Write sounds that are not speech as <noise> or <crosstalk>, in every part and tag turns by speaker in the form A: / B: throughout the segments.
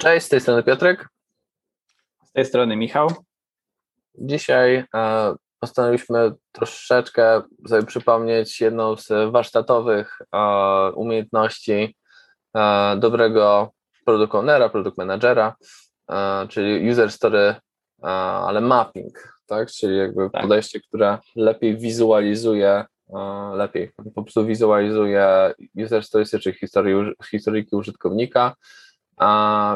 A: Cześć, z tej strony Piotrek.
B: Z tej strony Michał.
A: Dzisiaj e, postanowiliśmy troszeczkę sobie przypomnieć jedną z warsztatowych e, umiejętności e, dobrego product ownera, product managera, czyli user story, ale mapping, tak? czyli jakby tak. podejście, które lepiej wizualizuje lepiej, po prostu wizualizuje user stories, czyli historii, historyjki użytkownika,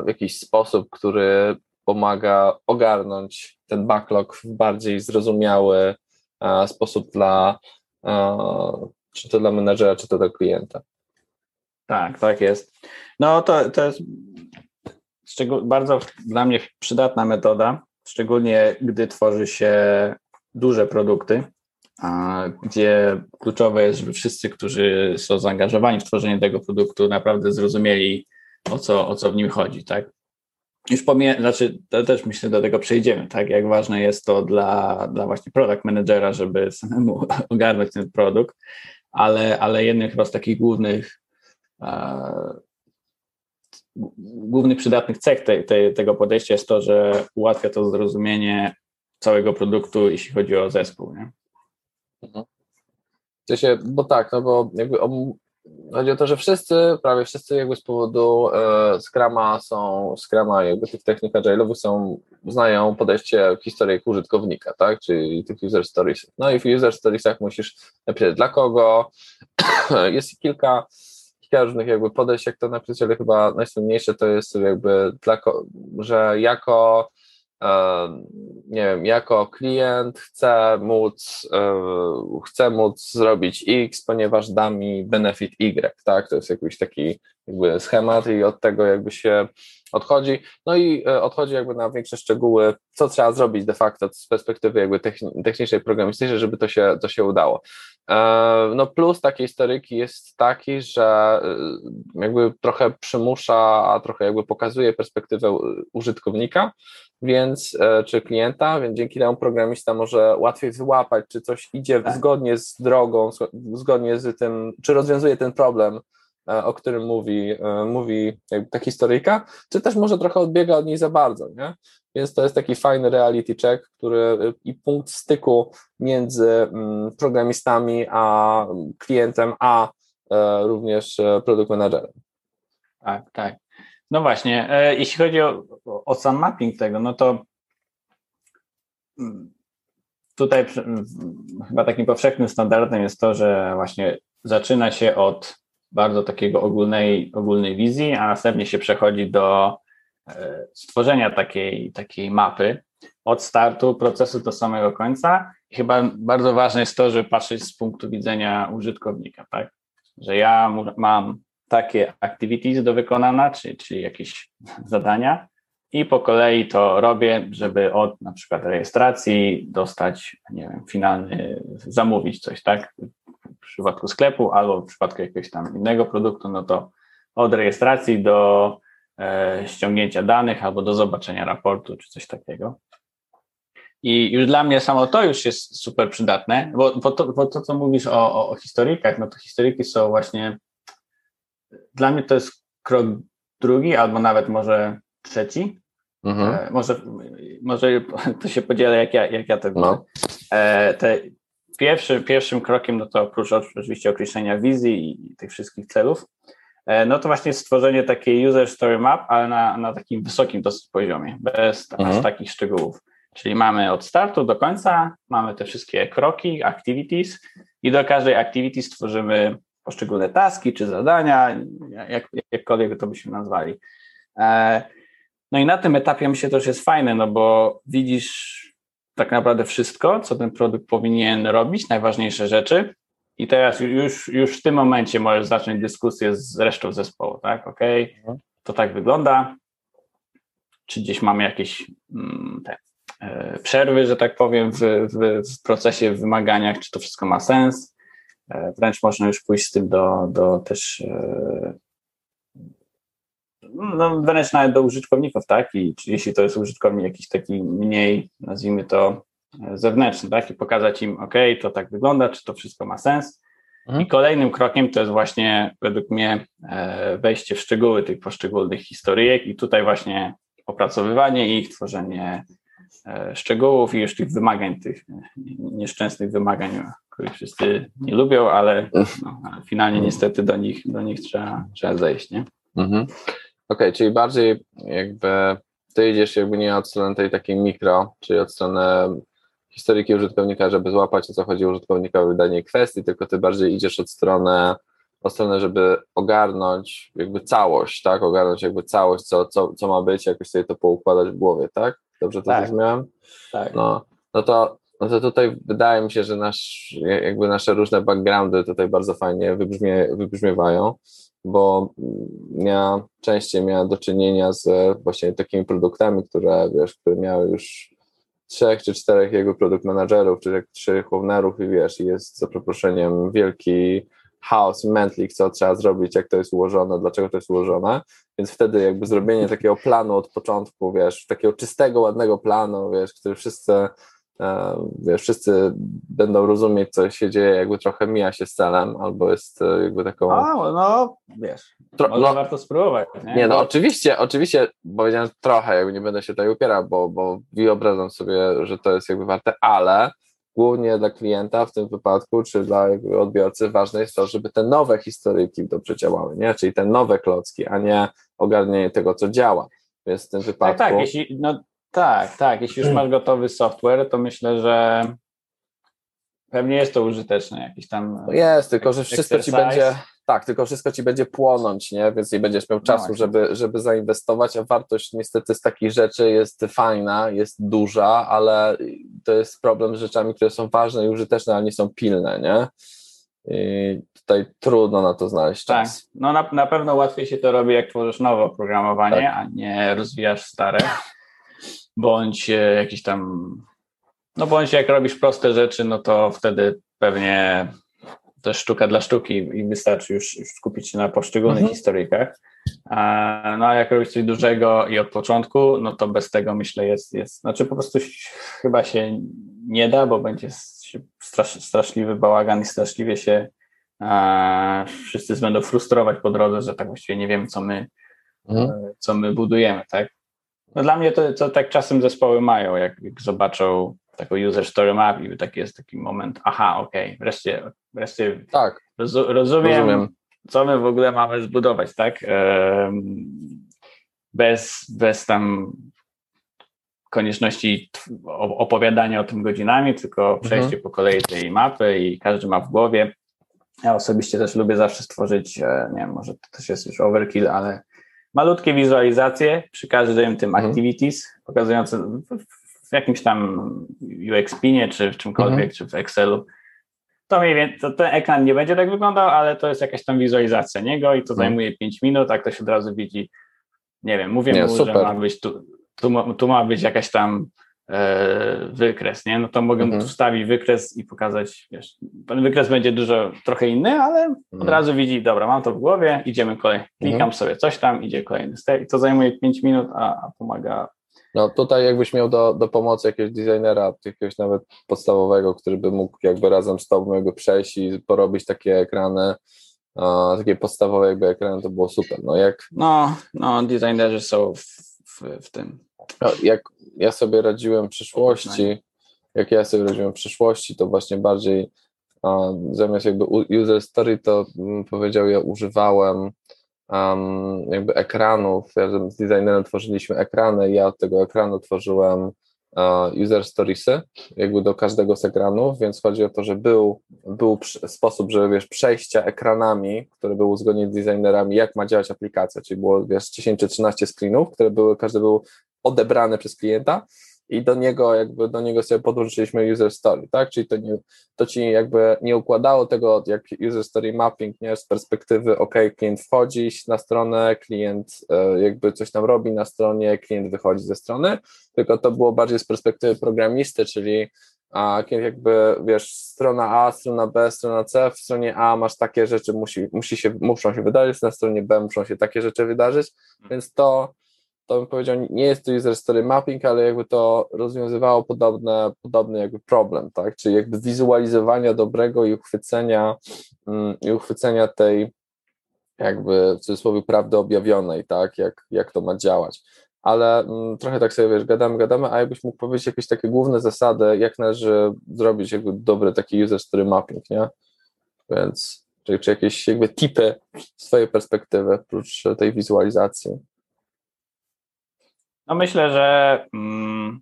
A: w jakiś sposób, który pomaga ogarnąć ten backlog w bardziej zrozumiały sposób dla czy to dla menedżera, czy to dla klienta.
B: Tak, tak jest. No to, to jest bardzo dla mnie przydatna metoda, szczególnie gdy tworzy się duże produkty, gdzie kluczowe jest, żeby wszyscy, którzy są zaangażowani w tworzenie tego produktu, naprawdę zrozumieli, o co, o co w nim chodzi, tak? Już pomie, znaczy, to też myślę, do tego przejdziemy, tak? Jak ważne jest to dla, dla właśnie product managera, żeby samemu <laughs> ogarnąć ten produkt, ale, ale jednym chyba z takich głównych e, głównych przydatnych cech te, te, tego podejścia jest to, że ułatwia to zrozumienie całego produktu, jeśli chodzi o zespół, nie?
A: Mhm. Się, bo tak, no bo jakby Chodzi o to, że wszyscy, prawie wszyscy jakby z powodu e, Scrama są, Scrama jakby tych technik agile'owych są, znają podejście historii użytkownika, tak, czyli tych user stories. No i w user storiesach musisz napisać dla kogo, <clears throat> jest kilka, kilka różnych jakby podejść, jak to napisać, ale chyba najsłynniejsze to jest jakby dla, że jako nie wiem, jako klient chcę móc, chcę móc zrobić X, ponieważ da mi benefit Y, tak? To jest jakiś taki jakby schemat i od tego jakby się odchodzi. No i e, odchodzi jakby na większe szczegóły, co trzeba zrobić de facto z perspektywy jakby technicznej, programistycznej, żeby to się, to się udało. E, no plus takiej historyki jest taki, że jakby trochę przymusza, a trochę jakby pokazuje perspektywę użytkownika, więc e, czy klienta, więc dzięki temu programista może łatwiej wyłapać, czy coś idzie tak. zgodnie z drogą, zgodnie z tym, czy rozwiązuje ten problem, e, o którym mówi, e, mówi ta historyjka, czy też może trochę odbiega od niej za bardzo, nie? Więc to jest taki fajny reality check, który i punkt styku między mm, programistami a klientem, a również produkt managerem.
B: Tak, tak. No właśnie, e, jeśli chodzi o, o sam mapping tego, no to mm, tutaj chyba takim powszechnym standardem jest to, że właśnie zaczyna się od bardzo takiego ogólnej, ogólnej wizji, a następnie się przechodzi do e, stworzenia takiej, takiej mapy od startu procesu do samego końca. Chyba bardzo ważne jest to, żeby patrzeć z punktu widzenia użytkownika, tak? Że ja mam takie activities do wykonania, czyli, czyli jakieś <laughs> zadania i po kolei to robię, żeby od na przykład rejestracji dostać, nie wiem, finalny, zamówić coś, tak? W przypadku sklepu albo w przypadku jakiegoś tam innego produktu, no to od rejestracji do e, ściągnięcia danych albo do zobaczenia raportu czy coś takiego. I już dla mnie samo to już jest super przydatne, bo, bo, to, bo to, co mówisz o, o, o historykach, no to historyki są właśnie dla mnie to jest krok drugi, albo nawet może trzeci. Mhm. E, może, może to się podzielę, jak ja, jak ja to widzę. No. E, te pierwszy, pierwszym krokiem, no to oprócz oczywiście określenia wizji i tych wszystkich celów, e, no to właśnie stworzenie takiej user story map, ale na, na takim wysokim dosyć poziomie, bez mhm. takich szczegółów. Czyli mamy od startu do końca, mamy te wszystkie kroki, activities i do każdej activity stworzymy poszczególne taski czy zadania, jak, jakkolwiek to byśmy nazwali. E, no i na tym etapie myślę, to już jest fajne, no bo widzisz tak naprawdę wszystko, co ten produkt powinien robić, najważniejsze rzeczy. I teraz już, już w tym momencie możesz zacząć dyskusję z resztą zespołu, tak? OK, mhm. to tak wygląda. Czy gdzieś mamy jakieś mm, te, e, przerwy, że tak powiem, w, w, w procesie, w wymaganiach, czy to wszystko ma sens? E, wręcz można już pójść z tym do, do też e, no, wręcz nawet do użytkowników, tak? I jeśli to jest użytkownik jakiś taki mniej, nazwijmy to, e, zewnętrzny, tak? I pokazać im, OK, to tak wygląda, czy to wszystko ma sens. Mhm. I kolejnym krokiem to jest właśnie według mnie e, wejście w szczegóły tych poszczególnych historyjek i tutaj właśnie opracowywanie ich, tworzenie e, szczegółów i już tych wymagań, tych nieszczęsnych wymagań, których wszyscy nie lubią, ale no, finalnie niestety do nich, do nich trzeba, trzeba zejść, nie? Mhm.
A: Okej, okay, czyli bardziej jakby ty idziesz jakby nie od strony tej takiej mikro, czyli od strony historyki użytkownika, żeby złapać o co chodzi użytkownikowi w danej kwestii, tylko ty bardziej idziesz od strony, od strony, żeby ogarnąć jakby całość, tak? Ogarnąć jakby całość, co, co, co ma być, jakoś sobie to poukładać w głowie, tak? Dobrze to tak. zrozumiałem?
B: Tak.
A: No, no to no to tutaj wydaje mi się, że nasz, jakby nasze różne backgroundy tutaj bardzo fajnie wybrzmie, wybrzmiewają, bo ja częściej miałem do czynienia z właśnie takimi produktami, które, wiesz, które miały już trzech czy czterech jego produkt managerów, czy czterech ownerów i wiesz, jest za przeproszeniem wielki chaos mętlik, co trzeba zrobić, jak to jest ułożone, dlaczego to jest ułożone, więc wtedy jakby zrobienie takiego planu od początku, wiesz, takiego czystego, ładnego planu, wiesz, który wszyscy E, wiesz, wszyscy będą rozumieć, co się dzieje, jakby trochę mija się z celem, albo jest e, jakby taką...
B: A, no, wiesz, Tro... może no, warto spróbować.
A: Nie? nie, no oczywiście, oczywiście, powiedziałem trochę, jakby nie będę się tutaj upierał, bo, bo wyobrażam sobie, że to jest jakby warte, ale głównie dla klienta w tym wypadku, czy dla jakby odbiorcy ważne jest to, żeby te nowe historyjki dobrze działały, nie? czyli te nowe klocki, a nie ogarnienie tego, co działa. Więc w tym wypadku...
B: Tak, tak, jeśli, no, tak, tak. Jeśli już masz gotowy software, to myślę, że pewnie jest to użyteczne jakiś tam.
A: Jest, tylko że wszystko exercise. ci będzie. Tak, tylko wszystko ci będzie płonąć, nie? Więc nie będziesz miał no czasu, no żeby, żeby zainwestować, a wartość niestety z takich rzeczy jest fajna, jest duża, ale to jest problem z rzeczami, które są ważne i użyteczne, ale nie są pilne, nie? I tutaj trudno na to znaleźć tak. czas.
B: Tak, no na, na pewno łatwiej się to robi, jak tworzysz nowe oprogramowanie, tak. a nie rozwijasz stare bądź e, jakiś tam, no bądź jak robisz proste rzeczy, no to wtedy pewnie to jest sztuka dla sztuki i wystarczy już, już skupić się na poszczególnych mhm. historykach. A, no a jak robisz coś dużego i od początku, no to bez tego myślę jest, jest znaczy po prostu chyba się nie da, bo będzie strasz, straszliwy bałagan i straszliwie się a, wszyscy będą frustrować po drodze, że tak właściwie nie wiemy, co my, mhm. E, co my budujemy, tak? No dla mnie to, to tak czasem zespoły mają, jak, jak zobaczą taką user story map i taki jest taki moment, aha, okej, okay, wreszcie, wreszcie
A: tak.
B: Rozu, rozumiem, rozumiem, co my w ogóle mamy zbudować, tak? Bez, bez tam konieczności opowiadania o tym godzinami, tylko przejście mhm. po kolei tej mapy i każdy ma w głowie. Ja osobiście też lubię zawsze stworzyć, e, nie wiem, może to też jest już overkill, ale malutkie wizualizacje przy każdym tym mhm. activities, pokazujące w jakimś tam UX-pinie, czy w czymkolwiek, mhm. czy w Excelu. To mniej więcej, to ten ekran nie będzie tak wyglądał, ale to jest jakaś tam wizualizacja niego i to mhm. zajmuje 5 minut, a ktoś od razu widzi, nie wiem, mówię nie, mu, super. że ma być tu, tu, tu ma być jakaś tam wykres, nie? No to mogę mhm. tu wstawić wykres i pokazać, wiesz, ten wykres będzie dużo, trochę inny, ale mhm. od razu widzi, dobra, mam to w głowie, idziemy kolej, klikam mhm. sobie coś tam, idzie kolejny step i to zajmuje 5 minut, a, a, pomaga.
A: No tutaj jakbyś miał do, do pomocy jakiegoś designera, jakiegoś nawet podstawowego, który by mógł jakby razem z tobą jakby przejść i porobić takie ekrany, a, takie podstawowe jakby ekrany, to było super. No jak...
B: No, no designerzy są w, w, w tym.
A: No, jak ja sobie radziłem w przyszłości, jak ja sobie radziłem w przyszłości, to właśnie bardziej zamiast jakby user story, to bym powiedział, ja używałem um, jakby ekranów. Ja z designerem tworzyliśmy ekrany, ja od tego ekranu tworzyłem user storiesy, jakby do każdego z ekranów, więc chodzi o to, że był, był sposób, że wiesz, przejścia ekranami, które były uzgodnione z designerami, jak ma działać aplikacja, czyli było wiesz, 10 czy 13 screenów, które były, każdy był odebrane przez klienta i do niego jakby do niego sobie podłączyliśmy user story, tak? Czyli to, nie, to ci jakby nie układało tego jak user story mapping, nie? Z perspektywy ok, klient wchodzi na stronę, klient e, jakby coś tam robi na stronie, klient wychodzi ze strony, tylko to było bardziej z perspektywy programisty, czyli a jakby, wiesz, strona A, strona B, strona C, w stronie A masz takie rzeczy, musi, musi się, muszą się wydarzyć, na stronie B muszą się takie rzeczy wydarzyć, więc to to bym powiedział, nie jest to user story mapping, ale jakby to rozwiązywało podobne, podobny jakby problem, tak? Czyli jakby wizualizowania dobrego i uchwycenia, mm, i uchwycenia tej jakby w cudzysłowie prawdy objawionej, tak? Jak, jak to ma działać. Ale mm, trochę tak sobie wiesz, gadamy, gadamy, a jakbyś mógł powiedzieć jakieś takie główne zasady, jak należy zrobić jakby dobry taki user story mapping, nie? Więc czy, czy jakieś jakby tipy z perspektywy, oprócz tej wizualizacji?
B: No myślę, że hmm,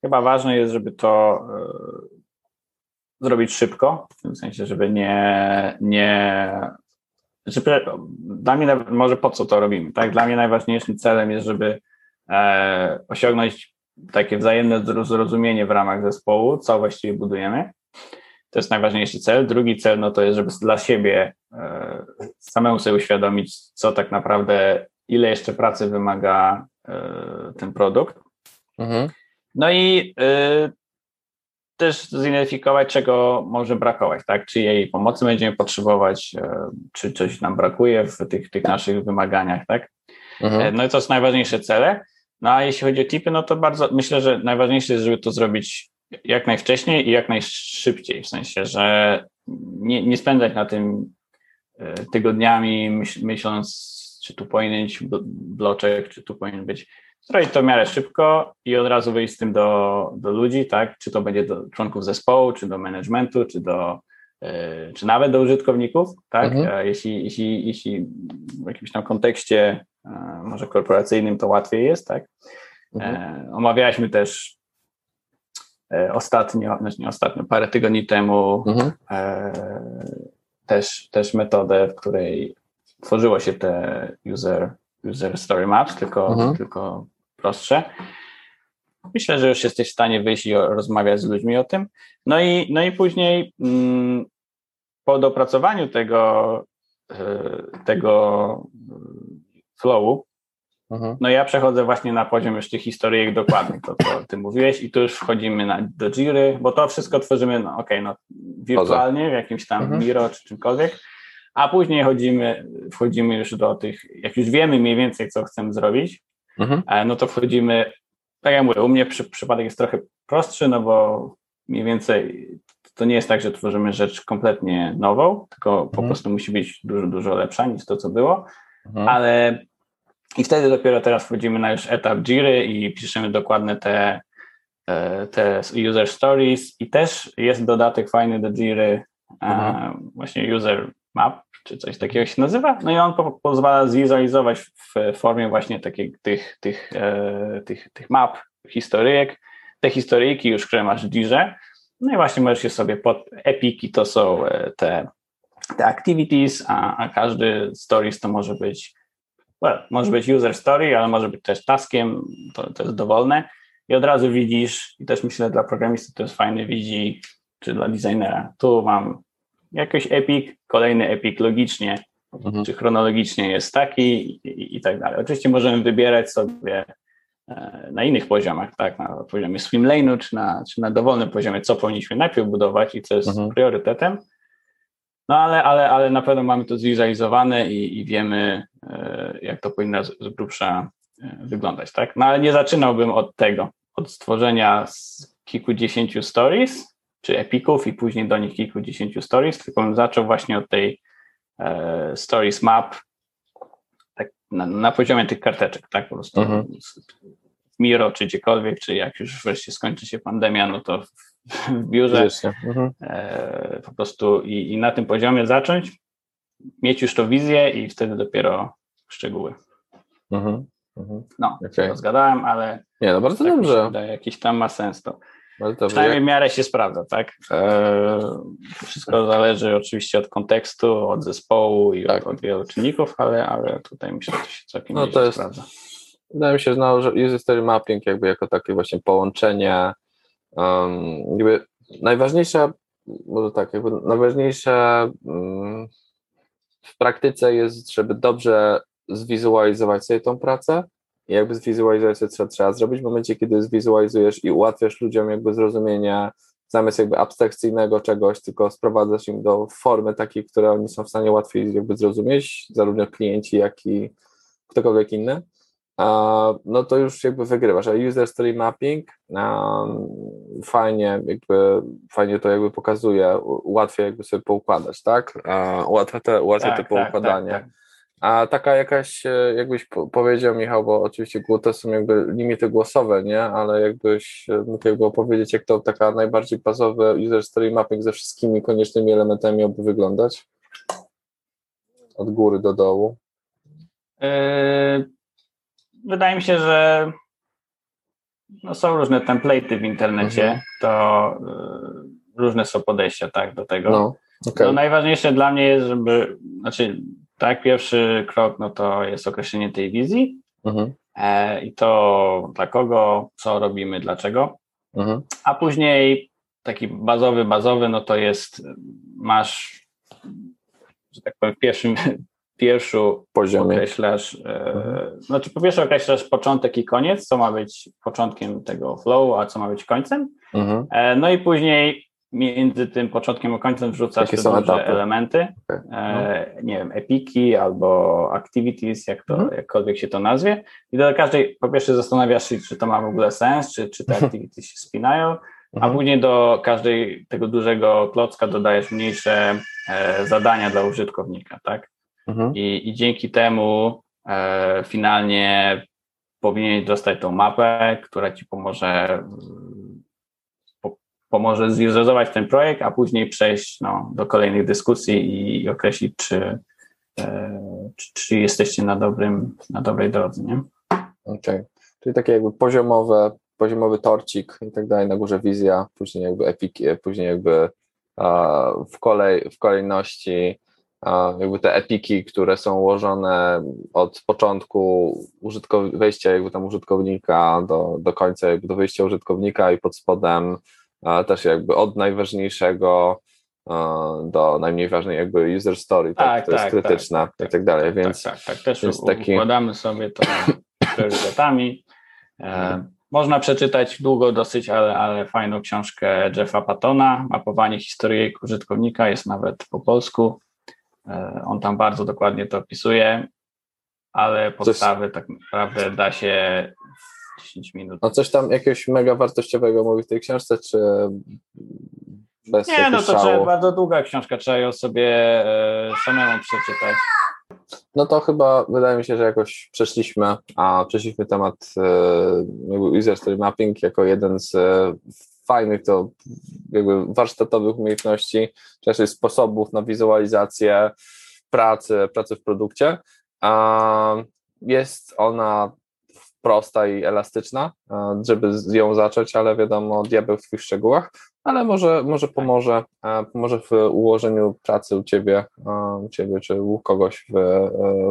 B: chyba ważne jest, żeby to y, zrobić szybko, w tym sensie, żeby nie, nie żeby, dla mnie, może po co to robimy, tak? Dla mnie najważniejszym celem jest, żeby e, osiągnąć takie wzajemne zrozumienie w ramach zespołu, co właściwie budujemy. To jest najważniejszy cel. Drugi cel, no to jest, żeby dla siebie e, samemu sobie uświadomić, co tak naprawdę, ile jeszcze pracy wymaga e, ten produkt. Mhm. No i e, też zidentyfikować, czego może brakować, tak? Czy jej pomocy będziemy potrzebować, czy coś nam brakuje w tych, tych naszych wymaganiach, tak? Mhm. No i to jest najważniejsze cele. No a jeśli chodzi o tipy, no to bardzo myślę, że najważniejsze jest, żeby to zrobić jak najwcześniej i jak najszybciej, w sensie, że nie, nie spędzać na tym tygodniami, myśl, myśląc, czy tu powinien być bloczek, czy tu powinien być zrobić to w miarę szybko i od razu wyjść z tym do, do ludzi, tak? Czy to będzie do członków zespołu, czy do managementu, czy do e, czy nawet do użytkowników, tak? Mhm. E, jeśli, jeśli, jeśli w jakimś tam kontekście e, może korporacyjnym to łatwiej jest, tak? Mhm. Omawialiśmy też ostatnio, znaczy nie ostatnio, parę tygodni temu mhm. też, też metodę, w której tworzyło się te user user story maps, tylko, mhm. tylko prostsze. Myślę, że już jesteś w stanie wyjść i rozmawiać z ludźmi o tym. No i, no i później mm, po dopracowaniu tego, e, tego flowu, mhm. no ja przechodzę właśnie na poziom już tych historyjek dokładnych, to co ty mówiłeś i tu już wchodzimy na, do Jiry, bo to wszystko tworzymy, no okej, okay, no wirtualnie w jakimś tam mhm. Miro czy czymkolwiek, a później chodzimy, wchodzimy już do tych, jak już wiemy mniej więcej, co chcemy zrobić, mhm. E, no to wchodzimy, tak jak mówię, u mnie przy, przypadek jest trochę prostszy, no bo mniej więcej to nie jest tak, że tworzymy rzecz kompletnie nową, tylko mhm. po prostu musi być dużo, dużo lepsza niż to, co było, mhm. ale i wtedy dopiero teraz wchodzimy na już etap Jiry i piszemy dokładne te, e, te user stories i też jest dodatek fajny do Jiry, e, mhm. właśnie user map, czy coś takiego się nazywa. No i on po, pozwala zwizualizować w formie właśnie takich tych, tych, e, tych, tych map, historyjek. Te historyjki już, które masz w dirze, no i właśnie możesz je sobie pod epiki, to są e, te, te activities, a, a każdy stories to może być, well, może być user story, ale może być też taskiem, to, to jest dowolne. I od razu widzisz, i też myślę dla programisty to jest fajne, widzi, czy dla designera, tu mam jakiś epik, kolejny epik logicznie mhm. czy chronologicznie jest taki i, i, tak dalej. Oczywiście możemy wybierać sobie e, na innych poziomach, tak, na poziomie swim lane'u, czy na, czy na dowolnym poziomie, co powinniśmy najpierw budować i co jest mhm. priorytetem. No ale, ale, ale na pewno mamy to zwizualizowane i, i wiemy, e, jak to powinno z, z grubsza e, wyglądać, tak? No ale nie zaczynałbym od tego, od stworzenia kilkudziesięciu stories, czy epików i później do nich kilkudziesięciu stories, tylko bym zaczął właśnie od tej e, stories map tak na, na, poziomie tych karteczek, tak po prostu mhm. w Miro, czy gdziekolwiek, czy jak już wreszcie skończy się pandemia, no to w, w biurze mhm. e, po prostu i, i na tym poziomie zacząć, mieć już to wizję i wtedy dopiero szczegóły. Mhm. Mhm. No, okay. zgadałem, ale
A: nie, no bardzo tak dobrze.
B: Wydaje, jakiś tam ma sens to. Przynajmniej w miarę się sprawdza, tak? E, wszystko zależy oczywiście od kontekstu, od zespołu i tak. od, od, wielu czynników, ale, ale tutaj myślę, że to się całkiem no, to jest, sprawdza.
A: Wydaje mi się, że, no, że user story mapping jakby jako takie właśnie połączenie um, jakby najważniejsze, może tak, jakby najważniejsze um, w praktyce jest, żeby dobrze zwizualizować sobie tą pracę, i jakby zwizualizację, co trzeba zrobić w momencie, kiedy zwizualizujesz i ułatwiasz ludziom jakby zrozumienie zamiast jakby abstrakcyjnego czegoś, tylko sprowadzasz im do formy takiej, które oni są w stanie łatwiej jakby zrozumieć, zarówno klienci, jak i ktokolwiek inny, no to już jakby wygrywasz. A user story mapping fajnie jakby fajnie to jakby pokazuje, łatwiej jakby sobie poukładać, tak? Łatwe te, łatwe tak, te tak, poukładanie. Tak, tak, A taka jakaś, e, jakbyś powiedział Michał, bo oczywiście to są jakby limity głosowe, nie? Ale jakbyś e, mógł jakby opowiedzieć, jak to taka najbardziej bazowy user story mapping ze wszystkimi koniecznymi elementami miałby wyglądać? Od góry do dołu.
B: Yy, wydaje mi się, że no są różne templaty w internecie, mhm. to różne są podejścia tak, do tego. No, okay. no, najważniejsze dla mnie jest, żeby, znaczy tak, pierwszy krok no to jest określenie tej wizji mhm. e, i to dla kogo, co robimy, dlaczego, mhm. a później taki bazowy, bazowy, no to jest, masz, że tak powiem, w pierwszym, pierwszu poziomie określasz, e, mhm. znaczy po pierwsze określasz początek i koniec, co ma być początkiem tego flow, a co ma być końcem. Mhm. E, no i później między tym początkiem a końcem wrzucasz Jakie te duże elementy, okay. e, no. nie wiem, epiki albo activities, jak to, mhm. jakkolwiek się to nazwie. I do każdej, po pierwsze zastanawiasz się, czy to ma w ogóle sens, czy, czy te activities się spinają, a mhm. później do każdej tego dużego klocka dodajesz mniejsze e, zadania dla użytkownika, tak? Mhm. I, I dzięki temu e, finalnie powinieneś dostać tą mapę, która ci pomoże po, pomoże zuzować ten projekt, a później przejść no, do kolejnych dyskusji i określić, czy, e, czy, czy, jesteście na, dobrym, na dobrej drodze. Nie?
A: Okay. czyli takie jakby poziomowe, poziomowy torcik i tak dalej, na górze wizja, później jakby epiki, później jakby w, kolej, w kolejności jakby te epiki, które są ułożone od początku użytkow- wejścia jakby tam użytkownika do, do końca jakby do wyjścia użytkownika i pod spodem też jakby od najważniejszego do najmniej ważnej jakby user story, tak, tak to tak, jest krytyczna tak, tak, i tak dalej, tak, więc
B: tak, tak, tak. też więc taki... układamy sobie to <coughs> priorytetami. E, można przeczytać długo dosyć, ale, ale fajną książkę Jeffa Pattona, Mapowanie historii użytkownika, jest nawet po polsku. E, on tam bardzo dokładnie to opisuje, ale podstawy coś... tak naprawdę da się 10 minut.
A: A coś tam jakiegoś mega wartościowego mówi w tej książce, czy bez
B: Nie, no to trzeba, bardzo długa książka, trzeba ją sobie e, samemu przeczytać.
A: No to chyba wydaje mi się, że jakoś przeszliśmy, a przeszliśmy temat e, user story mapping jako jeden z fajnych to jakby warsztatowych umiejętności, czy raczej sposobów na wizualizację pracy, pracy w produkcie. Jest ona prosta i elastyczna, żeby ją zacząć, ale wiadomo, diabeł w tych szczegółach, ale może, może tak. pomoże, pomoże w ułożeniu pracy u ciebie, u ciebie czy u kogoś w,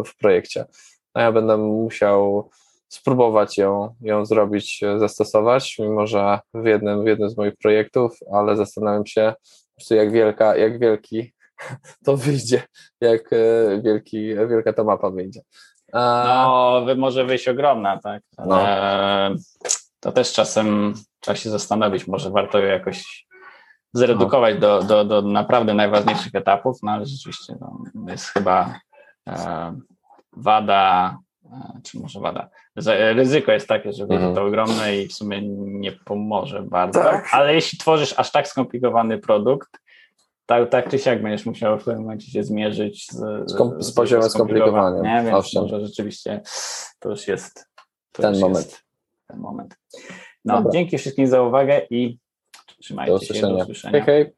A: w projekcie. A ja będę musiał spróbować ją, ją zrobić, e, zastosować, mimo że w jednym, w jednym z moich projektów, ale zastanawiam się jak wielka, jak wielki <laughs> to wyjdzie, jak e, wielki, wielka ta mapa wyjdzie.
B: No, może wyjść ogromna, tak, no. to też czasem trzeba się zastanowić, może warto ją jakoś zredukować no. do, do, do naprawdę najważniejszych etapów, no ale rzeczywiście no, jest chyba e, wada czy może wada. Ryzyko jest takie, że będzie mhm. to ogromne i w sumie nie pomoże bardzo, tak. ale jeśli tworzysz aż tak skomplikowany produkt, tak, tak czy siak będziesz musiał w pewnym momencie się zmierzyć z,
A: z, z poziomem skomplikowania. Nie?
B: Więc Owszem. może rzeczywiście to już jest
A: to ten już moment. Jest
B: ten moment. No, Dobra. dzięki wszystkim za uwagę i trzymajcie do się. Do usłyszenia.
A: Hej, hej.